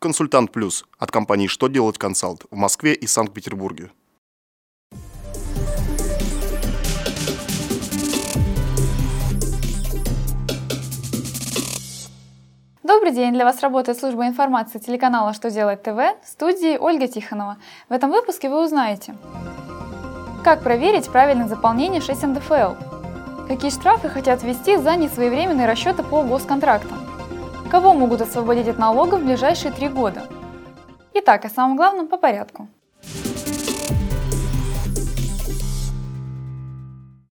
Консультант Плюс от компании «Что делать консалт» в Москве и Санкт-Петербурге. Добрый день! Для вас работает служба информации телеканала «Что делать ТВ» в студии Ольга Тихонова. В этом выпуске вы узнаете, как проверить правильное заполнение 6 НДФЛ, какие штрафы хотят ввести за несвоевременные расчеты по госконтрактам, кого могут освободить от налогов в ближайшие три года. Итак, о самом главном по порядку.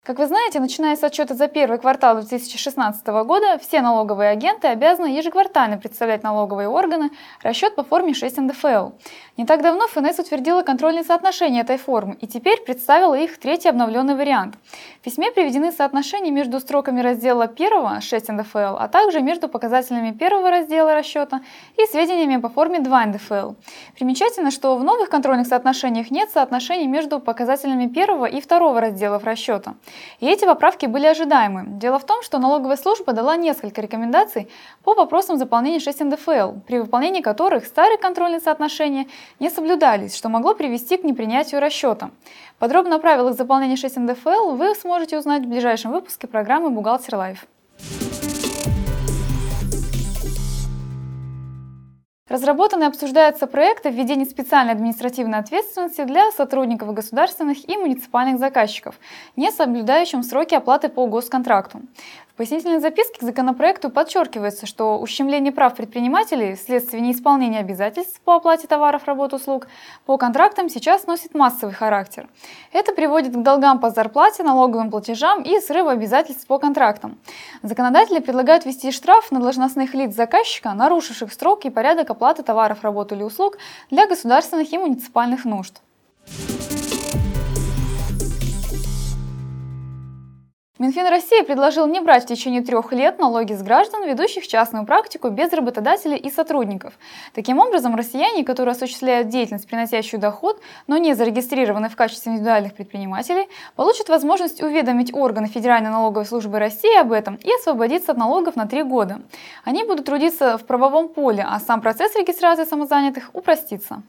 Как вы знаете, начиная с отчета за первый квартал 2016 года, все налоговые агенты обязаны ежеквартально представлять налоговые органы расчет по форме 6 НДФЛ. Не так давно ФНС утвердила контрольные соотношения этой формы и теперь представила их третий обновленный вариант. В письме приведены соотношения между строками раздела 1 6 НДФЛ, а также между показателями первого раздела расчета и сведениями по форме 2 НДФЛ. Примечательно, что в новых контрольных соотношениях нет соотношений между показателями первого и второго разделов расчета. И эти поправки были ожидаемы. Дело в том, что налоговая служба дала несколько рекомендаций по вопросам заполнения 6 НДФЛ, при выполнении которых старые контрольные соотношения не соблюдались, что могло привести к непринятию расчета. Подробно о правилах заполнения 6 НДФЛ вы сможете узнать в ближайшем выпуске программы «Бухгалтер Live». Разработан и обсуждается проект о введении специальной административной ответственности для сотрудников государственных и муниципальных заказчиков, не соблюдающим сроки оплаты по госконтракту пояснительной записке к законопроекту подчеркивается, что ущемление прав предпринимателей вследствие неисполнения обязательств по оплате товаров, работ, услуг по контрактам сейчас носит массовый характер. Это приводит к долгам по зарплате, налоговым платежам и срыву обязательств по контрактам. Законодатели предлагают ввести штраф на должностных лиц заказчика, нарушивших срок и порядок оплаты товаров, работ или услуг для государственных и муниципальных нужд. Минфин России предложил не брать в течение трех лет налоги с граждан, ведущих частную практику без работодателей и сотрудников. Таким образом, россияне, которые осуществляют деятельность, приносящую доход, но не зарегистрированы в качестве индивидуальных предпринимателей, получат возможность уведомить органы Федеральной налоговой службы России об этом и освободиться от налогов на три года. Они будут трудиться в правовом поле, а сам процесс регистрации самозанятых упростится.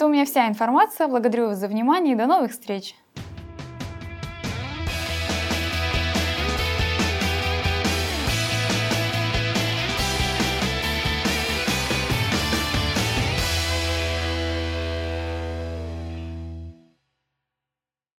Это у меня вся информация. Благодарю вас за внимание и до новых встреч!